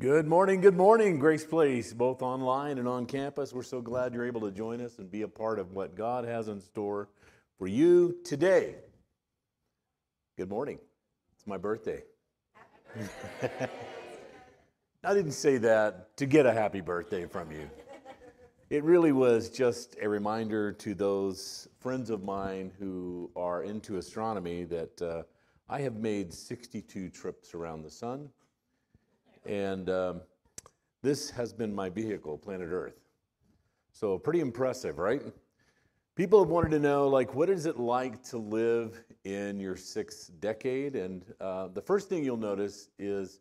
Good morning, good morning, Grace Place, both online and on campus. We're so glad you're able to join us and be a part of what God has in store for you today. Good morning. It's my birthday. I didn't say that to get a happy birthday from you. It really was just a reminder to those friends of mine who are into astronomy that uh, I have made 62 trips around the sun and um, this has been my vehicle, Planet Earth. So pretty impressive, right? People have wanted to know, like, what is it like to live in your sixth decade? And uh, the first thing you'll notice is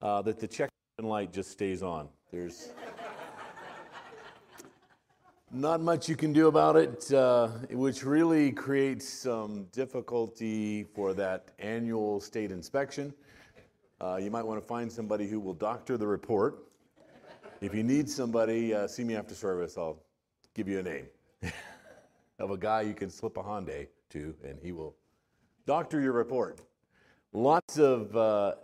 uh, that the check engine light just stays on. There's not much you can do about it, uh, which really creates some difficulty for that annual state inspection. Uh, you might want to find somebody who will doctor the report. If you need somebody, uh, see me after service. I'll give you a name of a guy you can slip a Hyundai to, and he will doctor your report. Lots of uh,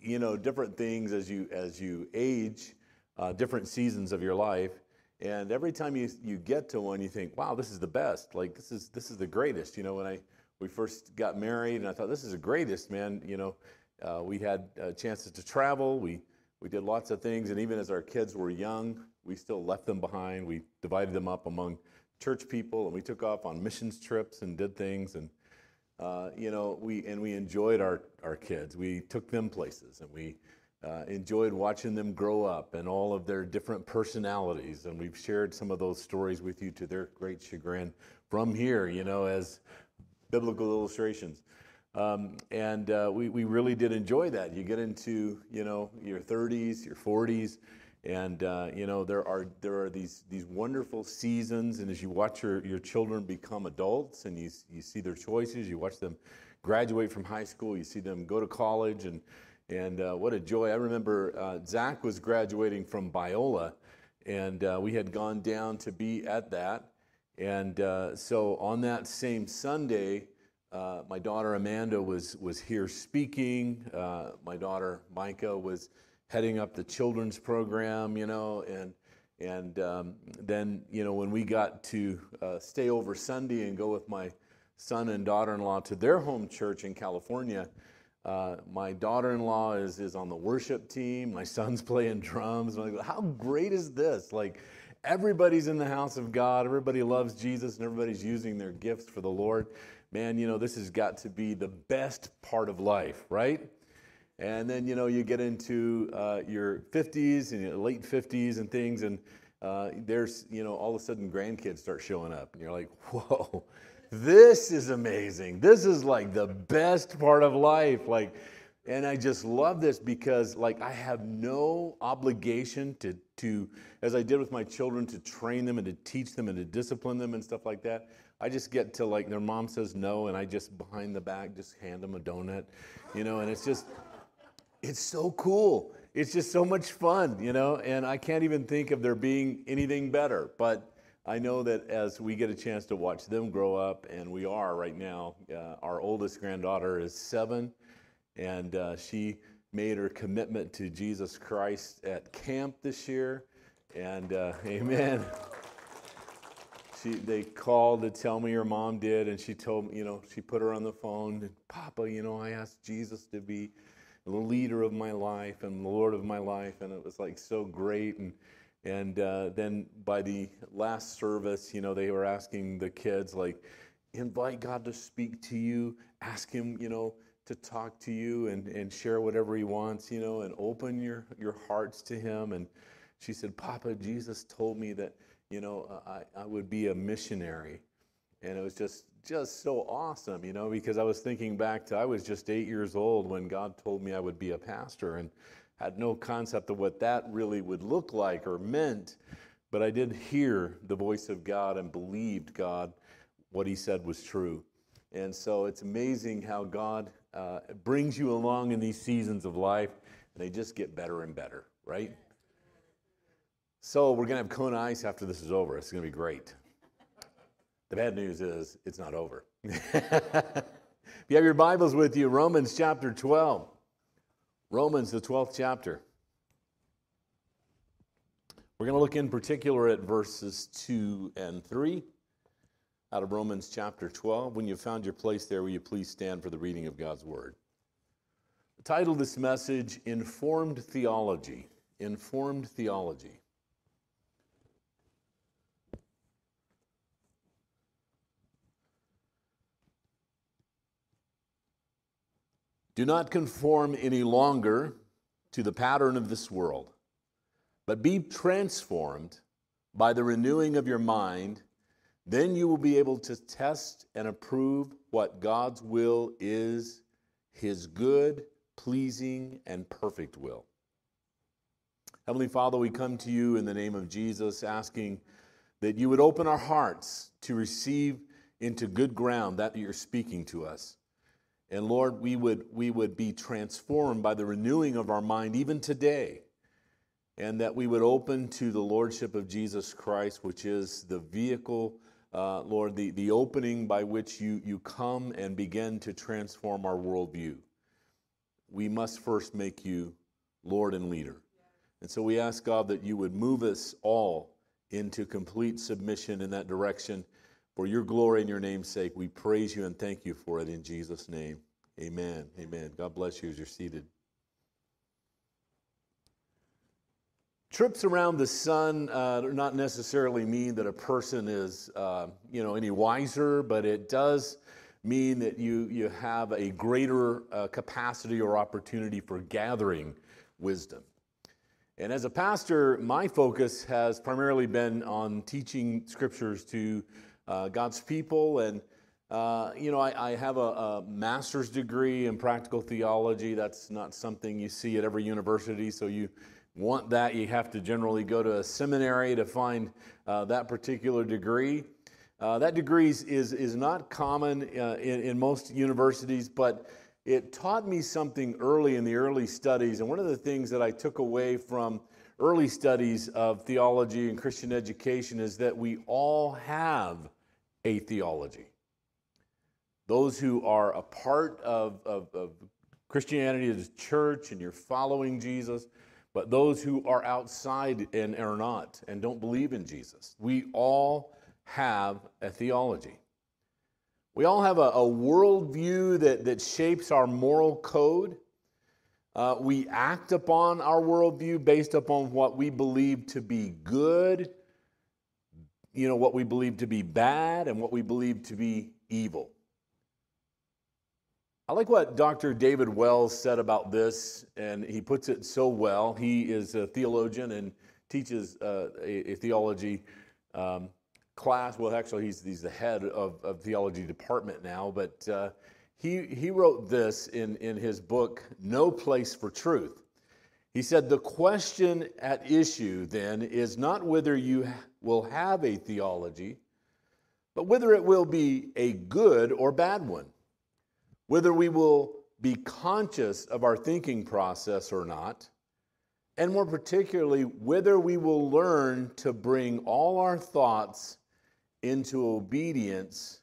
you know different things as you as you age, uh, different seasons of your life, and every time you you get to one, you think, "Wow, this is the best! Like this is this is the greatest." You know, when I we first got married, and I thought, "This is the greatest, man!" You know uh, we had uh, chances to travel. We, we did lots of things. And even as our kids were young, we still left them behind. We divided them up among church people and we took off on missions trips and did things. And, uh, you know, we, and we enjoyed our, our kids. We took them places and we uh, enjoyed watching them grow up and all of their different personalities. And we've shared some of those stories with you to their great chagrin from here, you know, as biblical illustrations. Um, and uh, we, we really did enjoy that. You get into you know your 30s, your 40s, and uh, you know there are there are these these wonderful seasons. And as you watch your, your children become adults, and you you see their choices, you watch them graduate from high school, you see them go to college, and and uh, what a joy! I remember uh, Zach was graduating from Biola, and uh, we had gone down to be at that. And uh, so on that same Sunday, uh, my daughter Amanda was, was here speaking. Uh, my daughter Micah was heading up the children's program, you know, and, and um, then, you know, when we got to uh, stay over Sunday and go with my son and daughter in law to their home church in California, uh, my daughter in law is, is on the worship team. My son's playing drums. Like, how great is this? Like, everybody's in the house of God, everybody loves Jesus, and everybody's using their gifts for the Lord man, you know, this has got to be the best part of life, right? And then, you know, you get into uh, your 50s and your late 50s and things, and uh, there's, you know, all of a sudden grandkids start showing up, and you're like, whoa, this is amazing. This is like the best part of life. Like, and I just love this because, like, I have no obligation to, to, as I did with my children, to train them and to teach them and to discipline them and stuff like that. I just get to like their mom says no, and I just behind the back just hand them a donut, you know, and it's just, it's so cool. It's just so much fun, you know, and I can't even think of there being anything better. But I know that as we get a chance to watch them grow up, and we are right now, uh, our oldest granddaughter is seven, and uh, she made her commitment to Jesus Christ at camp this year. And uh, amen she, they called to tell me her mom did, and she told me, you know, she put her on the phone. And, Papa, you know, I asked Jesus to be the leader of my life and the Lord of my life, and it was like so great. And and uh, then by the last service, you know, they were asking the kids like, invite God to speak to you, ask Him, you know, to talk to you and and share whatever He wants, you know, and open your your hearts to Him. And she said, Papa, Jesus told me that you know, I, I would be a missionary. And it was just, just so awesome, you know, because I was thinking back to I was just eight years old when God told me I would be a pastor and had no concept of what that really would look like or meant. But I did hear the voice of God and believed God, what He said was true. And so it's amazing how God uh, brings you along in these seasons of life, and they just get better and better, right? So we're going to have Kona Ice after this is over. It's going to be great. The bad news is it's not over. if you have your Bibles with you, Romans chapter 12. Romans, the 12th chapter. We're going to look in particular at verses 2 and 3 out of Romans chapter 12. When you've found your place there, will you please stand for the reading of God's word? The title of this message, Informed Theology. Informed Theology. Do not conform any longer to the pattern of this world, but be transformed by the renewing of your mind. Then you will be able to test and approve what God's will is, his good, pleasing, and perfect will. Heavenly Father, we come to you in the name of Jesus, asking that you would open our hearts to receive into good ground that you're speaking to us. And Lord, we would, we would be transformed by the renewing of our mind even today. And that we would open to the Lordship of Jesus Christ, which is the vehicle, uh, Lord, the, the opening by which you, you come and begin to transform our worldview. We must first make you Lord and leader. And so we ask God that you would move us all into complete submission in that direction for your glory and your name's sake, we praise you and thank you for it in Jesus' name. Amen. Amen. God bless you as you're seated. Trips around the sun uh, do not necessarily mean that a person is, uh, you know, any wiser, but it does mean that you, you have a greater uh, capacity or opportunity for gathering wisdom. And as a pastor, my focus has primarily been on teaching scriptures to uh, God's people. And, uh, you know, I, I have a, a, master's degree in practical theology. That's not something you see at every university. So you want that, you have to generally go to a seminary to find uh, that particular degree. Uh, that degree is, is not common uh, in, in most universities, but it taught me something early in the early studies. And one of the things that I took away from early studies of theology and Christian education is that we all have a theology. Those who are a part of, of, of Christianity as a church and you're following Jesus, but those who are outside and are not and don't believe in Jesus. We all have a theology. We all have a, a worldview that, that shapes our moral code. Uh, we act upon our worldview based upon what we believe to be good you know, what we believe to be bad and what we believe to be evil. I like what Dr. David Wells said about this, and he puts it so well. He is a theologian and teaches uh, a, a, theology um, class. Well, actually, he's, he's the head of, of theology department now, but uh, he, he wrote this in, in his book, No Place for Truth. He said, The question at issue then is not whether you will have a theology, but whether it will be a good or bad one, whether we will be conscious of our thinking process or not, and more particularly, whether we will learn to bring all our thoughts into obedience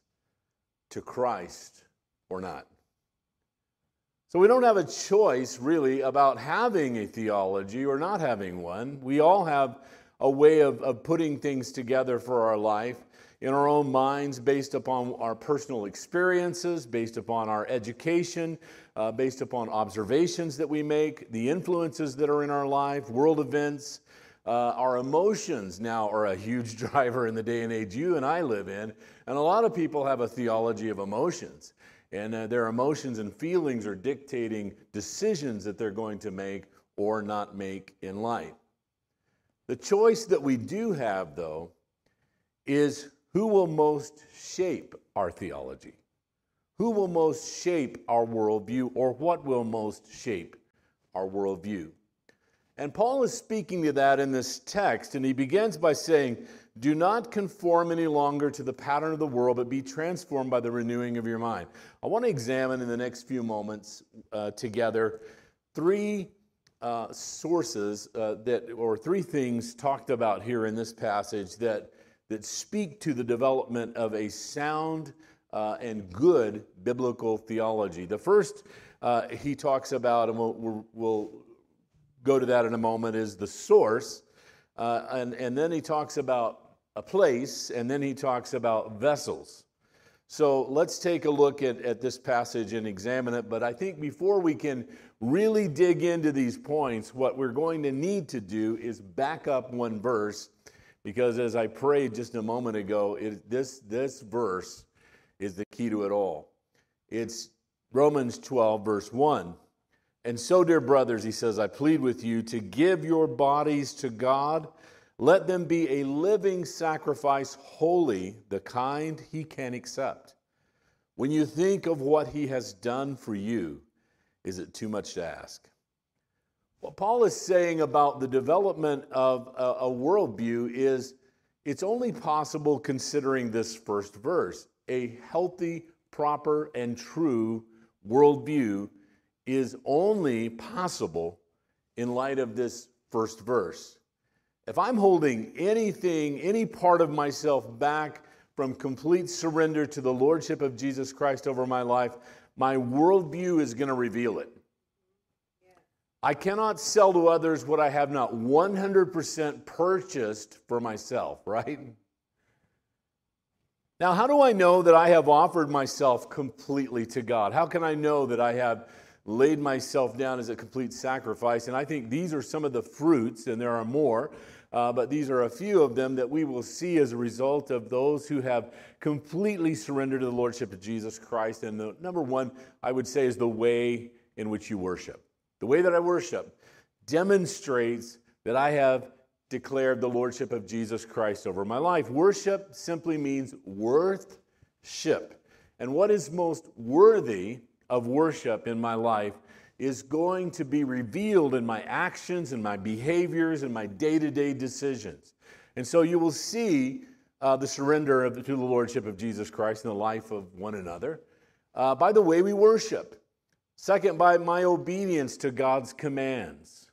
to Christ or not. So we don't have a choice really about having a theology or not having one. We all have a way of, of putting things together for our life in our own minds based upon our personal experiences, based upon our education, uh, based upon observations that we make, the influences that are in our life, world events. Uh, our emotions now are a huge driver in the day and age you and I live in. And a lot of people have a theology of emotions. And uh, their emotions and feelings are dictating decisions that they're going to make or not make in life. The choice that we do have, though, is who will most shape our theology? Who will most shape our worldview, or what will most shape our worldview? And Paul is speaking to that in this text, and he begins by saying, do not conform any longer to the pattern of the world, but be transformed by the renewing of your mind. I want to examine in the next few moments uh, together three uh, sources uh, that, or three things talked about here in this passage that, that speak to the development of a sound uh, and good biblical theology. The first uh, he talks about, and we'll, we'll, go to that in a moment, is the source Uh, and, and then he talks about a place, and then he talks about vessels. So let's take a look at, at this passage and examine it. But I think before we can really dig into these points, what we're going to need to do is back up one verse, because as I prayed just a moment ago, it, this, this verse is the key to it all. It's Romans 12, verse 1. And so, dear brothers, he says, I plead with you to give your bodies to God. Let them be a living sacrifice, holy, the kind he can accept. When you think of what he has done for you, is it too much to ask? What Paul is saying about the development of a, a worldview is it's only possible considering this first verse. A healthy, proper, and true worldview is only possible in light of this first verse. If I'm holding anything, any part of myself back from complete surrender to the Lordship of Jesus Christ over my life, my worldview is going to reveal it. I cannot sell to others what I have not 100% purchased for myself, right? Now, how do I know that I have offered myself completely to God? How can I know that I have laid myself down as a complete sacrifice? And I think these are some of the fruits, and there are more, uh, but these are a few of them that we will see as a result of those who have completely surrendered to the Lordship of Jesus Christ. And the number one, I would say, is the way in which you worship. The way that I worship demonstrates that I have declared the lordship of Jesus Christ over my life. Worship simply means worthship. And what is most worthy of worship in my life is going to be revealed in my actions and my behaviors and my day to day decisions. And so you will see uh, the surrender the, to the Lordship of Jesus Christ in the life of one another uh, by the way we worship. Second, by my obedience to God's commands.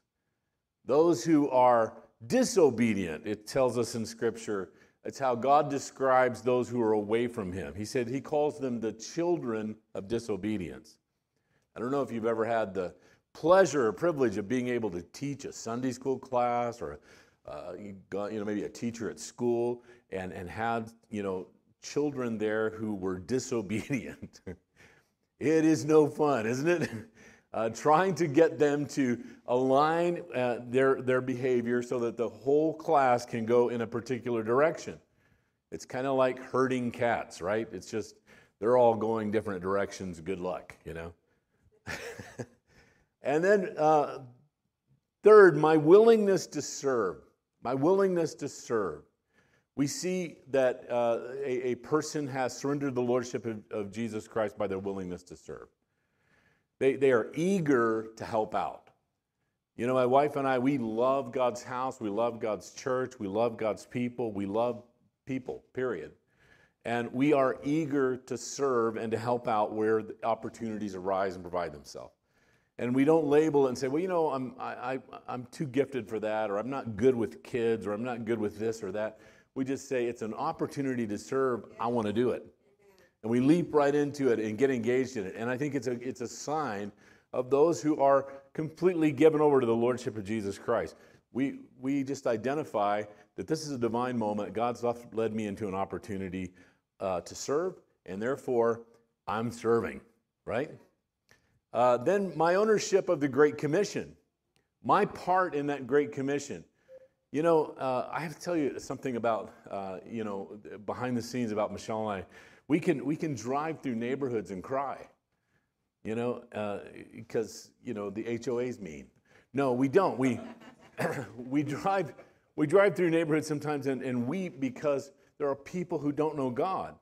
Those who are disobedient, it tells us in Scripture. It's how God describes those who are away from Him. He said He calls them the children of disobedience. I don't know if you've ever had the pleasure or privilege of being able to teach a Sunday school class or uh, you, know maybe a teacher at school and, and had you know children there who were disobedient. it is no fun, isn't it? uh, trying to get them to align uh, their, their behavior so that the whole class can go in a particular direction. It's kind of like herding cats, right? It's just they're all going different directions. Good luck, you know? and then, uh, third, my willingness to serve. My willingness to serve. We see that uh, a, a, person has surrendered the lordship of, of Jesus Christ by their willingness to serve. They, they are eager to help out. You know, my wife and I, we love God's house, we love God's church, we love God's people, we love people, period. And we are eager to serve and to help out where opportunities arise and provide themselves. And we don't label it and say, well, you know, I'm, I, I, I'm too gifted for that, or I'm not good with kids, or I'm not good with this or that. We just say, it's an opportunity to serve. I want to do it and we leap right into it and get engaged in it. And I think it's a, it's a sign of those who are completely given over to the Lordship of Jesus Christ. We, we just identify that this is a divine moment. God's led me into an opportunity uh, to serve, and therefore I'm serving, right? Uh, then my ownership of the Great Commission, my part in that Great Commission. You know, uh, I have to tell you something about, uh, you know, behind the scenes about Michelle and I. We can, we can drive through neighborhoods and cry, you know, because, uh, you know, the HOA's mean. No, we don't. We, we, drive, we drive through neighborhoods sometimes and, and weep because there are people who don't know God.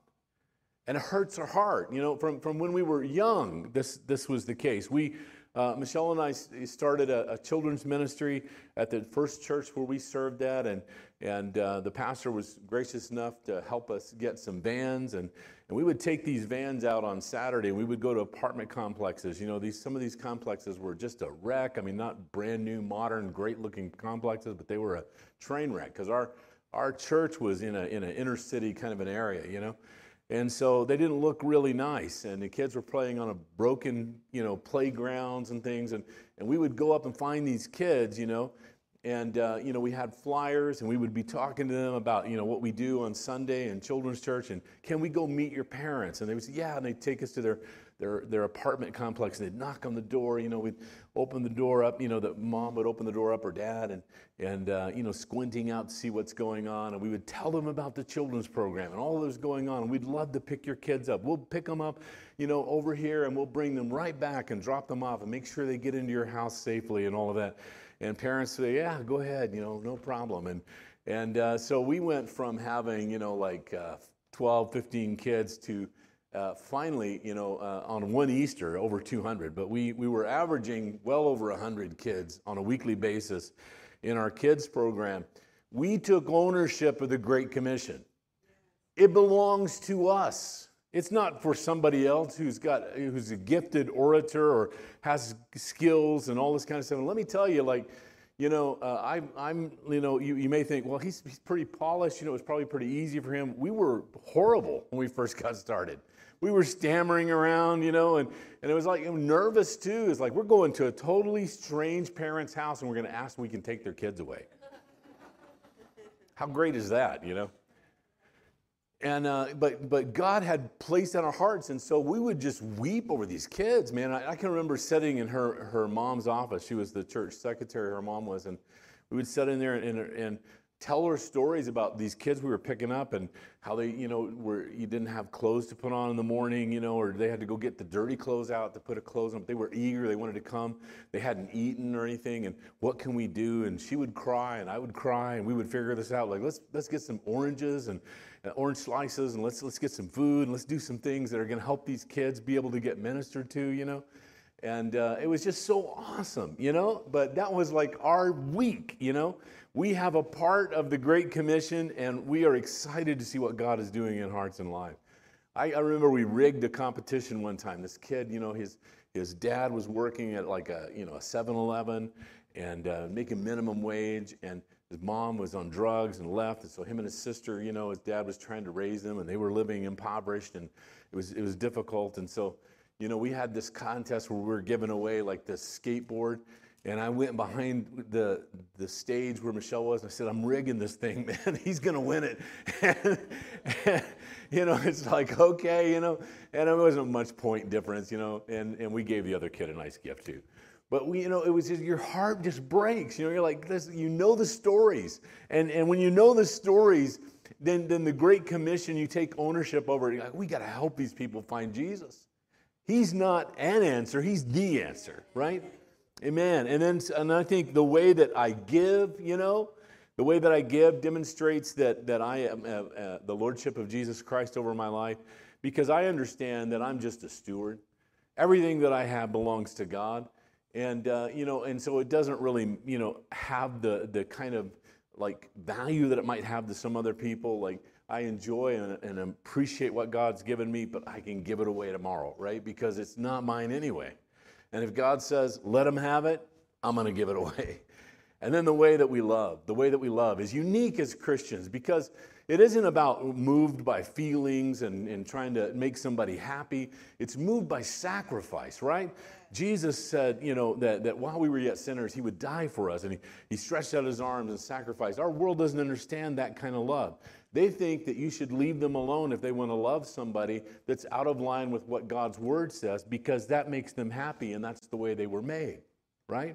And it hurts our heart. You know, from, from when we were young, this, this was the case. We, uh, Michelle and I started a, a, children's ministry at the first church where we served at, and, and uh, the pastor was gracious enough to help us get some vans. And, and we would take these vans out on Saturday, and we would go to apartment complexes. You know, these, some of these complexes were just a wreck. I mean, not brand new, modern, great looking complexes, but they were a train wreck because our, our church was in, a, in an inner city kind of an area, you know. And so they didn't look really nice. And the kids were playing on a broken, you know, playgrounds and things. And, and we would go up and find these kids, you know, and uh, you know we had flyers and we would be talking to them about you know what we do on sunday in children's church and can we go meet your parents and they would say yeah and they'd take us to their their, their apartment complex and they'd knock on the door you know we'd open the door up you know the mom would open the door up or dad and and uh, you know squinting out to see what's going on and we would tell them about the children's program and all that's going on and we'd love to pick your kids up we'll pick them up you know over here and we'll bring them right back and drop them off and make sure they get into your house safely and all of that and parents say, yeah, go ahead, you know, no problem. And, and uh, so we went from having, you know, like uh, 12, 15 kids to uh, finally, you know, uh, on one Easter, over 200. But we, we were averaging well over 100 kids on a weekly basis in our kids program. We took ownership of the Great Commission. It belongs to us. It's not for somebody else who's got who's a gifted orator or has skills and all this kind of stuff. And let me tell you, like, you know, uh, I, I'm, you know, you, you may think, well, he's, he's pretty polished. You know, it's probably pretty easy for him. We were horrible when we first got started. We were stammering around, you know, and, and it was like I'm nervous too. It's like we're going to a totally strange parent's house and we're going to ask if we can take their kids away. How great is that, you know? And uh, but but God had placed in our hearts, and so we would just weep over these kids, man. I, I, can remember sitting in her her mom's office. She was the church secretary. Her mom was, and we would sit in there and, and tell her stories about these kids we were picking up and how they, you know, were you didn't have clothes to put on in the morning, you know, or they had to go get the dirty clothes out to put a clothes on. But They were eager, they wanted to come. They hadn't eaten or anything, and what can we do? And she would cry, and I would cry, and we would figure this out. Like let's let's get some oranges and uh, orange slices and let's let's get some food and let's do some things that are going to help these kids be able to get ministered to you know and uh, it was just so awesome you know? But that was like our week you know? We have a part of the great commission and we are excited to see what god is doing in hearts and lives. I, I remember we rigged a competition one time. This kid you know his his dad was working at like a you know a 7-eleven and uh, making minimum wage and his mom was on drugs and left, and so him and his sister, you know, his dad was trying to raise them, and they were living impoverished, and it was it was difficult. And so, you know, we had this contest where we were giving away like this skateboard, and I went behind the the stage where Michelle was, and I said, "I'm rigging this thing, man. He's gonna win it." and, and, you know, it's like okay, you know, and it wasn't much point difference, you know, and and we gave the other kid a nice gift too. But we, you know, it was just your heart just breaks. You know, you're like this, you know the stories. And and when you know the stories, then then the Great Commission, you take ownership over it. You're like, we got to help these people find Jesus. He's not an answer, he's the answer, right? Amen. And then and I think the way that I give, you know, the way that I give demonstrates that that I am uh, uh, the lordship of Jesus Christ over my life because I understand that I'm just a steward. Everything that I have belongs to God and uh, you know and so it doesn't really you know have the the kind of like value that it might have to some other people like i enjoy and, and appreciate what god's given me but i can give it away tomorrow right because it's not mine anyway and if god says let them have it i'm going to give it away and then the way that we love the way that we love is unique as christians because it isn't about moved by feelings and, and trying to make somebody happy it's moved by sacrifice right Jesus said, you know, that, that while we were yet sinners, he would die for us. And he, he stretched out his arms and sacrificed. Our world doesn't understand that kind of love. They think that you should leave them alone if they want to love somebody that's out of line with what God's word says, because that makes them happy and that's the way they were made, right?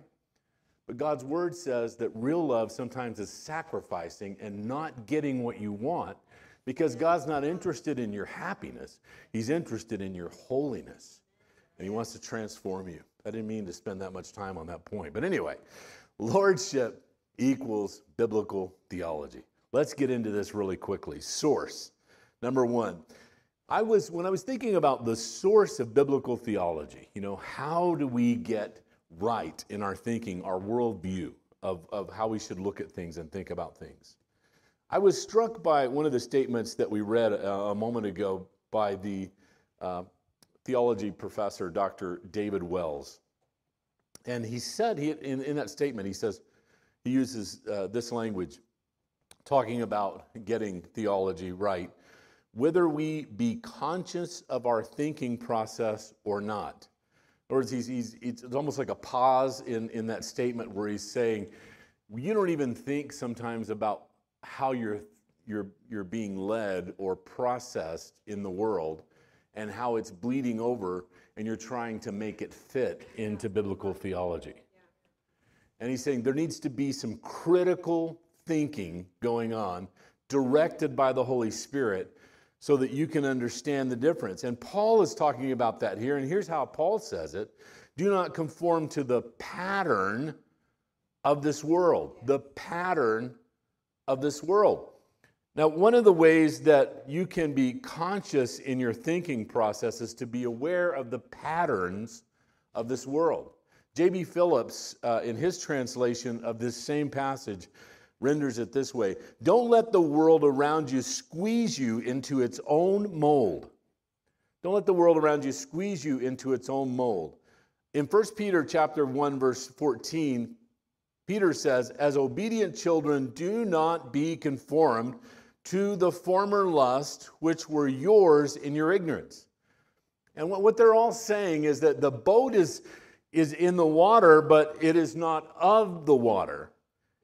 But God's word says that real love sometimes is sacrificing and not getting what you want because God's not interested in your happiness, He's interested in your holiness and He wants to transform you. I didn't mean to spend that much time on that point. But anyway, lordship equals biblical theology. Let's get into this really quickly. Source. Number one, I was when I was thinking about the source of biblical theology, you know, how do we get right in our thinking, our worldview of, of how we should look at things and think about things? I was struck by one of the statements that we read a, a moment ago by the uh, theology professor, Dr. David Wells. And he said he, in, in that statement, he says, he uses uh, this language talking about getting theology right, whether we be conscious of our thinking process or not. In other words, he's, he's, it's almost like a pause in, in that statement where he's saying, you don't even think sometimes about how you're, you're, you're being led or processed in the world and how it's bleeding over and you're trying to make it fit into biblical theology. And he's saying there needs to be some critical thinking going on, directed by the Holy Spirit, so that you can understand the difference. And Paul is talking about that here. And here's how Paul says it Do not conform to the pattern of this world, the pattern of this world. Now, one of the ways that you can be conscious in your thinking process is to be aware of the patterns of this world. J.B. Phillips, uh, in his translation of this same passage, renders it this way Don't let the world around you squeeze you into its own mold. Don't let the world around you squeeze you into its own mold. In 1 Peter chapter 1 verse 14, Peter says, "As obedient children, do not be conformed to the former lust which were yours in your ignorance." And what they're all saying is that the boat is, is in the water, but it is not of the water.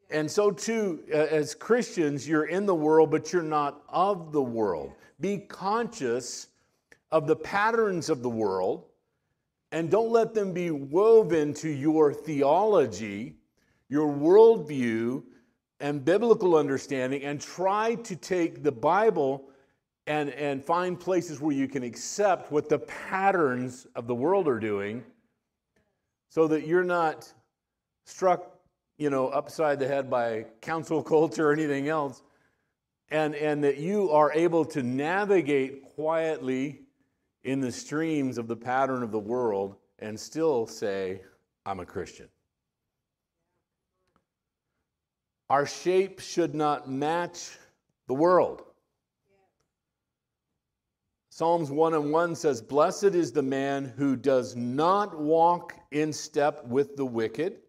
And so, too, uh, as Christians, you're in the world, but you're not of the world. Be conscious of the patterns of the world and don't let them be woven to your theology, your worldview, and biblical understanding, and try to take the Bible and, and find places where you can accept what the patterns of the world are doing so that you're not struck you know, upside the head by cancel culture or anything else, and, and that you are able to navigate quietly in the streams of the pattern of the world and still say, I'm a Christian. Our shape should not match the world. Psalms 1 and 1 says, Blessed is the man who does not walk in step with the wicked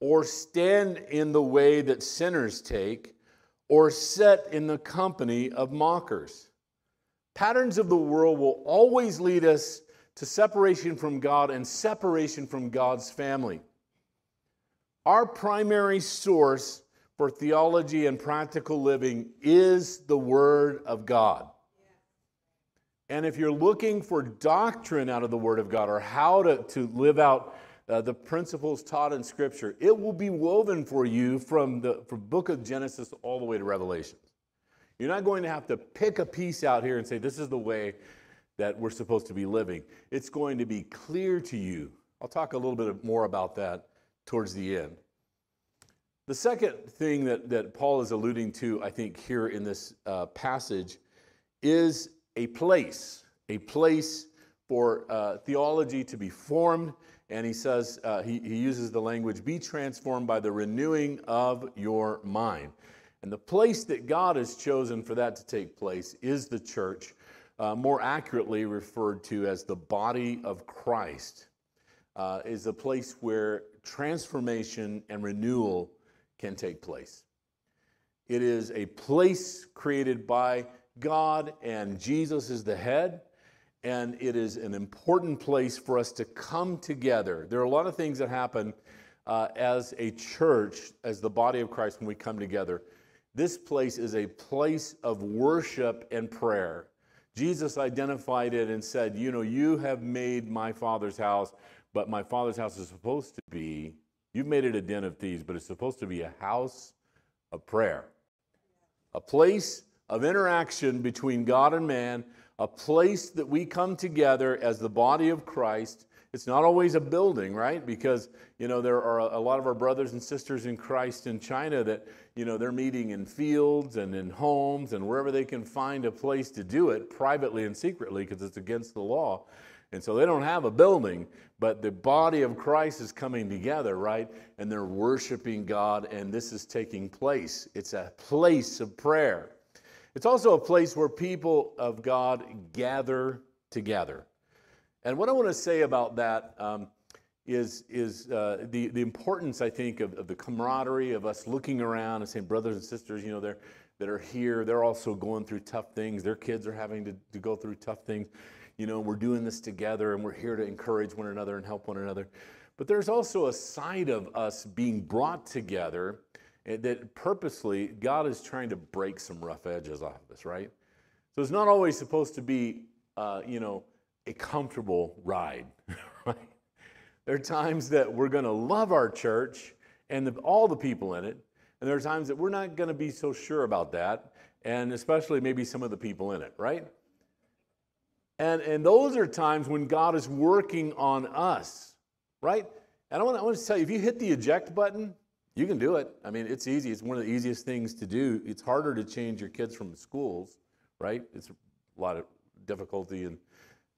or stand in the way that sinners take, or sit in the company of mockers. Patterns of the world will always lead us to separation from God and separation from God's family. Our primary source for theology and practical living is the Word of God. And if you're looking for doctrine out of the Word of God or how to, to live out uh, the principles taught in Scripture, it will be woven for you from the from book of Genesis all the way to Revelation. You're not going to have to pick a piece out here and say, this is the way that we're supposed to be living. It's going to be clear to you. I'll talk a little bit more about that towards the end. The second thing that, that Paul is alluding to, I think, here in this uh, passage is a place, a place for uh, theology to be formed and he says, uh, he, he uses the language, be transformed by the renewing of your mind. And the place that God has chosen for that to take place is the church, uh, more accurately referred to as the body of Christ, uh, is a place where transformation and renewal can take place. It is a place created by God, and Jesus is the head and it is an important place for us to come together. There are a lot of things that happen uh, as a church, as the body of Christ, when we come together. This place is a place of worship and prayer. Jesus identified it and said, You know, you have made my Father's house, but my Father's house is supposed to be, you've made it a den of thieves, but it's supposed to be a house of prayer, a place of interaction between God and man a place that we come together as the body of Christ. It's not always a building, right? Because, you know, there are a lot of our brothers and sisters in Christ in China that, you know, they're meeting in fields and in homes and wherever they can find a place to do it privately and secretly because it's against the law. And so they don't have a building, but the body of Christ is coming together, right? And they're worshiping God, and this is taking place. It's a place of prayer. It's also a place where people of God gather together. And what I want to say about that um, is is uh, the, the importance, I think, of, of, the camaraderie of us looking around and saying, brothers and sisters, you know, they're, that are here, they're also going through tough things. Their kids are having to, to go through tough things. You know, we're doing this together and we're here to encourage one another and help one another. But there's also a side of us being brought together that purposely God is trying to break some rough edges off of us, right? So it's not always supposed to be, uh, you know, a comfortable ride, right? There are times that we're going to love our church and the, all the people in it, and there are times that we're not going to be so sure about that, and especially maybe some of the people in it, right? And, and those are times when God is working on us, right? And I want, I want to tell you, if you hit the eject button, you can do it. I mean, it's easy. It's one of the easiest things to do. It's harder to change your kids from schools, right? It's a lot of difficulty and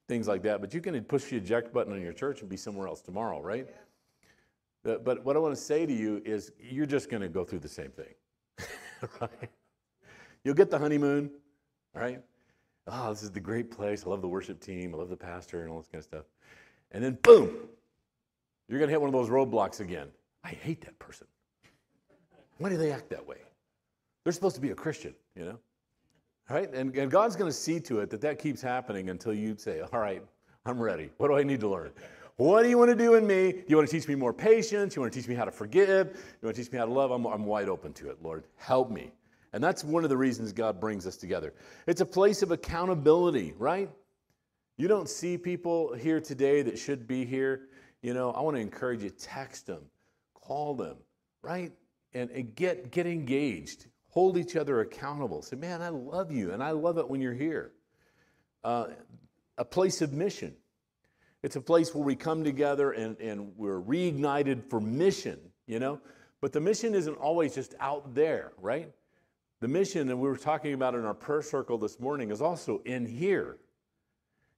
things like that. But you can push the eject button on your church and be somewhere else tomorrow, right? Yeah. But what I want to say to you is you're just going to go through the same thing, right? You'll get the honeymoon, right? Oh, this is the great place. I love the worship team. I love the pastor and all this kind of stuff. And then, boom, you're going to hit one of those roadblocks again. I hate that person. Why do they act that way? They're supposed to be a Christian, you know? Right? And, and God's going to see to it that that keeps happening until you say, All right, I'm ready. What do I need to learn? What do you want to do in me? You want to teach me more patience? You want to teach me how to forgive? You want to teach me how to love? I'm, I'm wide open to it, Lord. Help me. And that's one of the reasons God brings us together. It's a place of accountability, right? You don't see people here today that should be here. You know, I want to encourage you text them, call them, right? And, and get, get engaged hold each other accountable. Say, man, I love you, and I love it when you're here. Uh, a place of mission. It's a place where we come together and, and we're reignited for mission, you know? But the mission isn't always just out there, right? The mission that we were talking about in our prayer circle this morning is also in here.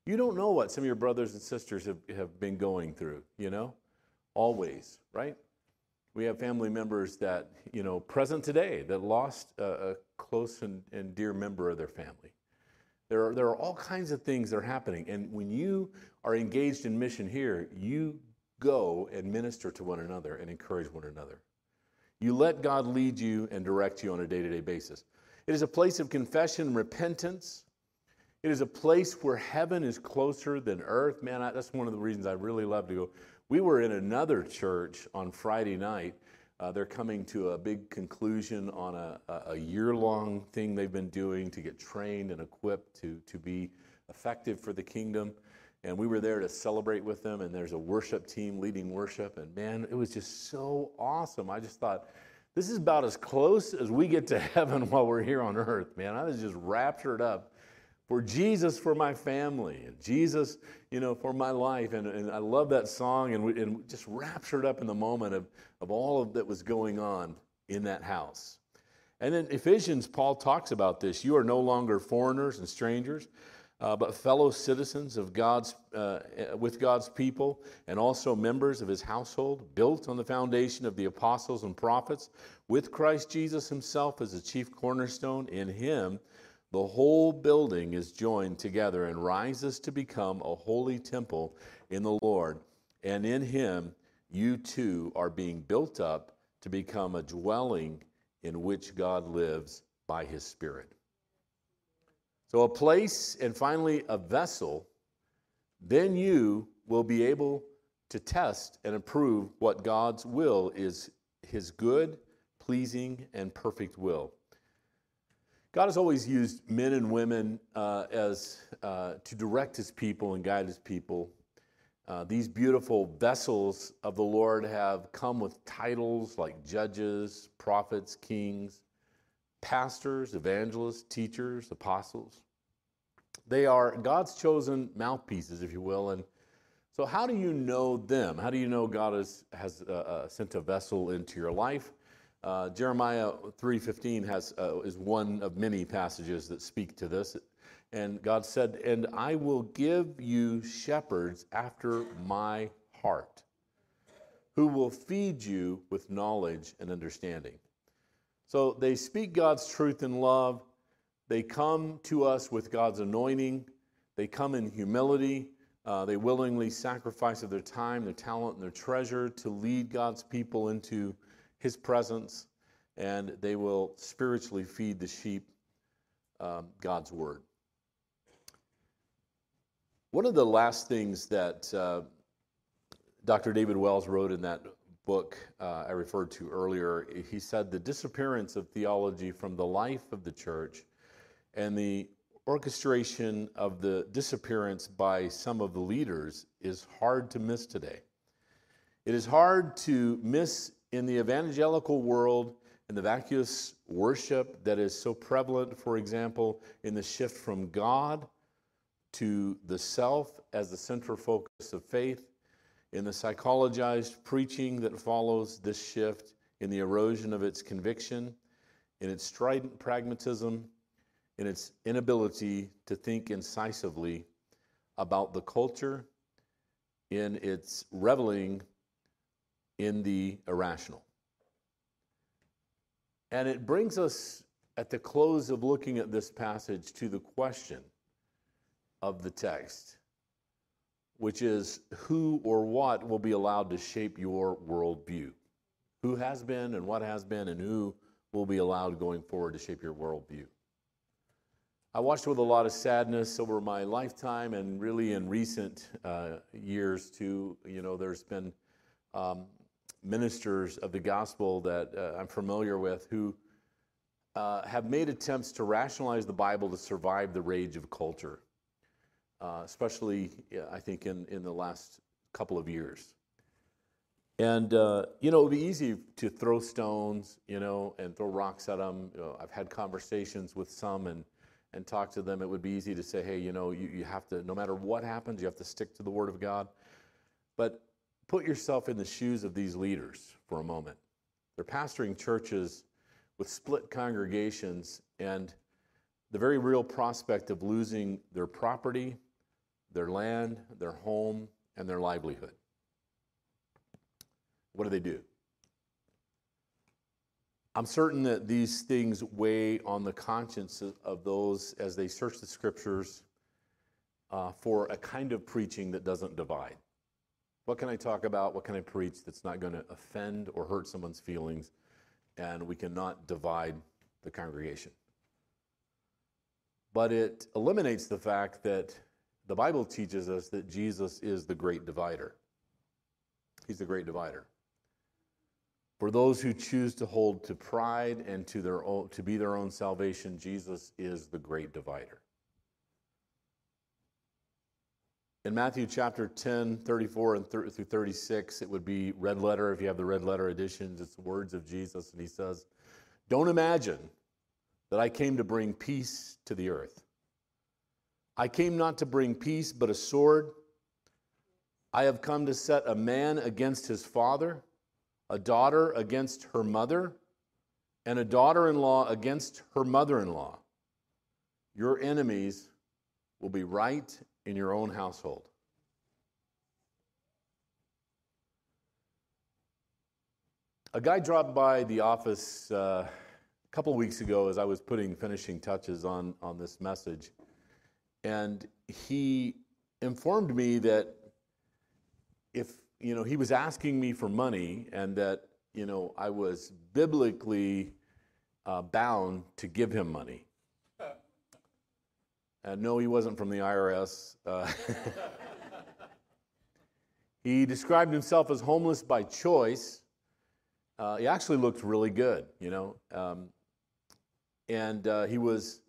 You don't know what some of your brothers and sisters have, have been going through, you know? Always, right? We have family members that, you know, present today that lost a, a close and, and dear member of their family. There are, there are all kinds of things that are happening. And when you are engaged in mission here, you go and minister to one another and encourage one another. You let God lead you and direct you on a day to day basis. It is a place of confession and repentance. It is a place where heaven is closer than earth. Man, I, that's one of the reasons I really love to go. We were in another church on Friday night. Uh, they're coming to a big conclusion on a, a year long thing they've been doing to get trained and equipped to, to be effective for the kingdom. And we were there to celebrate with them, and there's a worship team leading worship. And man, it was just so awesome. I just thought, this is about as close as we get to heaven while we're here on earth, man. I was just raptured up for Jesus for my family and Jesus, you know, for my life. And, and I love that song and, we, and just raptured up in the moment of, of all of that was going on in that house. And in Ephesians, Paul talks about this. You are no longer foreigners and strangers, uh, but fellow citizens of God's, uh, with God's people and also members of his household, built on the foundation of the apostles and prophets, with Christ Jesus himself as the chief cornerstone. In him, the whole building is joined together and rises to become a holy temple in the Lord. And in him, you too are being built up to become a dwelling in which God lives by his Spirit. So, a place and finally a vessel, then you will be able to test and approve what God's will is his good, pleasing, and perfect will. God has always used men and women uh, as uh, to direct His people and guide His people. Uh, these beautiful vessels of the Lord have come with titles like judges, prophets, kings, pastors, evangelists, teachers, apostles. They are God's chosen mouthpieces, if you will. And so, how do you know them? How do you know God has, has uh, uh, sent a vessel into your life? Uh, Jeremiah 3:15 has uh, is one of many passages that speak to this. And God said, "And I will give you shepherds after my heart, who will feed you with knowledge and understanding." So they speak God's truth in love. They come to us with God's anointing. They come in humility. Uh, they willingly sacrifice of their time, their talent, and their treasure to lead God's people into his presence, and they will spiritually feed the sheep um, God's word. One of the last things that uh, Dr. David Wells wrote in that book uh, I referred to earlier, he said the disappearance of theology from the life of the church and the orchestration of the disappearance by some of the leaders is hard to miss today. It is hard to miss in the evangelical world in the vacuous worship that is so prevalent, for example, in the shift from God to the self as the central focus of faith, in the psychologized preaching that follows this shift, in the erosion of its conviction, in its strident pragmatism, in its inability to think incisively about the culture, in its reveling in the irrational. And it brings us at the close of looking at this passage to the question of the text, which is who or what will be allowed to shape your worldview? Who has been and what has been, and who will be allowed going forward to shape your worldview? I watched with a lot of sadness over my lifetime and really in recent uh, years too. You know, there's been um, ministers of the gospel that uh, I'm familiar with who uh, have made attempts to rationalize the Bible to survive the rage of culture, uh, especially, I think, in, in the last couple of years. And, uh, you know, it would be easy to throw stones, you know, and throw rocks at them. You know, I've had conversations with some and, and talk to them. It would be easy to say, hey, you know, you, you have to, no matter what happens, you have to stick to the Word of God. But put yourself in the shoes of these leaders for a moment. They're pastoring churches with split congregations and the very real prospect of losing their property, their land, their home, and their livelihood. What do they do? I'm certain that these things weigh on the conscience of those as they search the scriptures uh, for a kind of preaching that doesn't divide. What can I talk about? What can I preach that's not going to offend or hurt someone's feelings? And we cannot divide the congregation. But it eliminates the fact that the Bible teaches us that Jesus is the great divider. He's the great divider. For those who choose to hold to pride and to, their own, to be their own salvation, Jesus is the great divider. In Matthew chapter 10, 34 and through 36, it would be red letter if you have the red letter editions. It's the words of Jesus, and he says, Don't imagine that I came to bring peace to the earth. I came not to bring peace, but a sword. I have come to set a man against his father, a daughter against her mother, and a daughter in law against her mother in law. Your enemies will be right in your own household. A guy dropped by the office uh, a couple weeks ago as I was putting finishing touches on, on this message, and he informed me that if you know he was asking me for money and that you know I was biblically uh, bound to give him money. Uh, no, he wasn't from the IRS. Uh, he described himself as homeless by choice. Uh, he actually looked really good, you know. Um, and uh, he was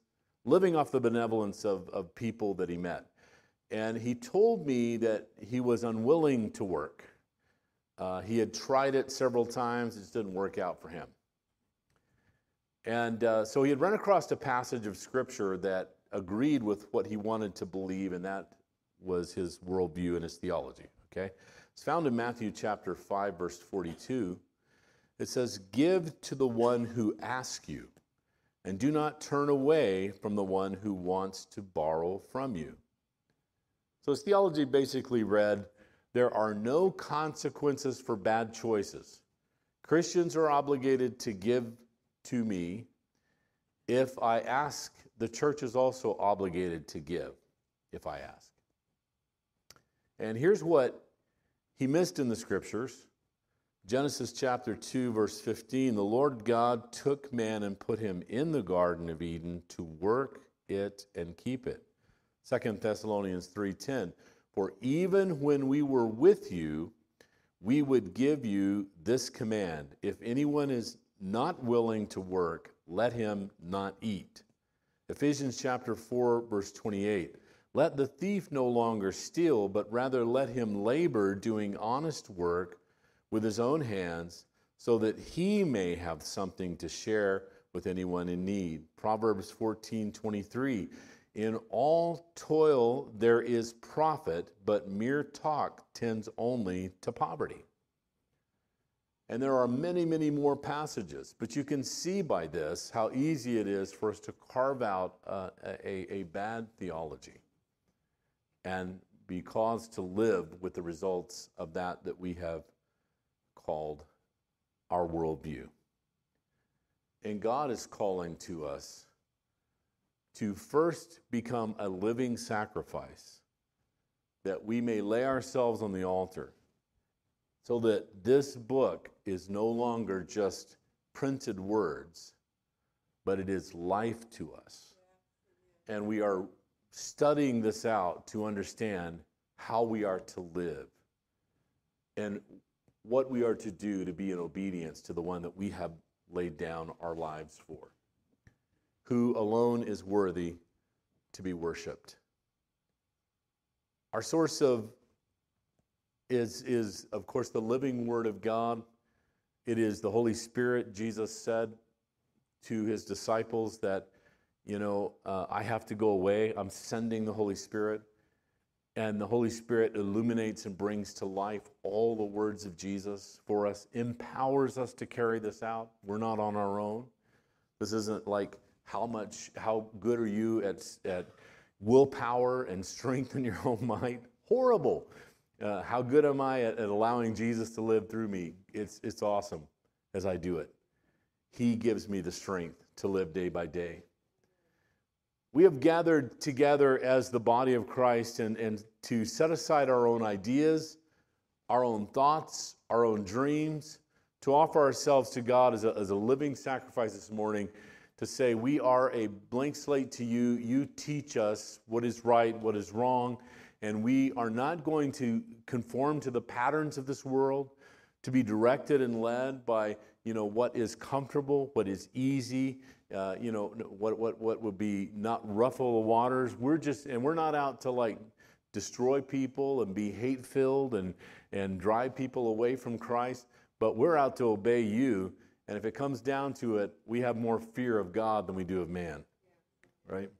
living off the benevolence of, of people that he met. And he told me that he was unwilling to work. Uh, he had tried it several times, it just didn't work out for him. And uh, so he had run across a passage of scripture that agreed with what he wanted to believe, and that was his worldview and his theology. Okay? It's found in Matthew chapter 5, verse 42. It says, Give to the one who asks you, and do not turn away from the one who wants to borrow from you. So his theology basically read, There are no consequences for bad choices. Christians are obligated to give to me if I ask the church is also obligated to give if I ask. And here's what he missed in the scriptures Genesis chapter 2, verse 15 the Lord God took man and put him in the Garden of Eden to work it and keep it. 2 Thessalonians 3:10 For even when we were with you we would give you this command if anyone is not willing to work, let him not eat. Ephesians chapter 4, verse 28. Let the thief no longer steal, but rather let him labor doing honest work with his own hands, so that he may have something to share with anyone in need. Proverbs 14, 23. In all toil there is profit, but mere talk tends only to poverty. And there are many, many more passages, but you can see by this how easy it is for us to carve out uh, a, a bad theology and be caused to live with the results of that that we have called our worldview. And God is calling to us to first become a living sacrifice, that we may lay ourselves on the altar, so that this book is no longer just printed words, but it is life to us. And we are studying this out to understand how we are to live and what we are to do to be in obedience to the one that we have laid down our lives for who alone is worthy to be worshiped. Our source of is, is of course the living word of God. It is the Holy Spirit. Jesus said to his disciples that, you know, uh, I have to go away. I'm sending the Holy Spirit. And the Holy Spirit illuminates and brings to life all the words of Jesus for us, empowers us to carry this out. We're not on our own. This isn't like how much, how good are you at, at willpower and strength in your own might? Horrible. Uh, how good am I at, at allowing Jesus to live through me? It's, it's awesome as I do it. He gives me the strength to live day by day. We have gathered together as the body of Christ and, and to set aside our own ideas, our own thoughts, our own dreams, to offer ourselves to God as a, as a living sacrifice this morning to say, We are a blank slate to you. You teach us what is right, what is wrong, and we are not going to conform to the patterns of this world, to be directed and led by you know what is comfortable, what is easy, uh, you know what what what would be not ruffle the waters. We're just and we're not out to like destroy people and be hate filled and and drive people away from Christ, but we're out to obey you and if it comes down to it, we have more fear of God than we do of man, right?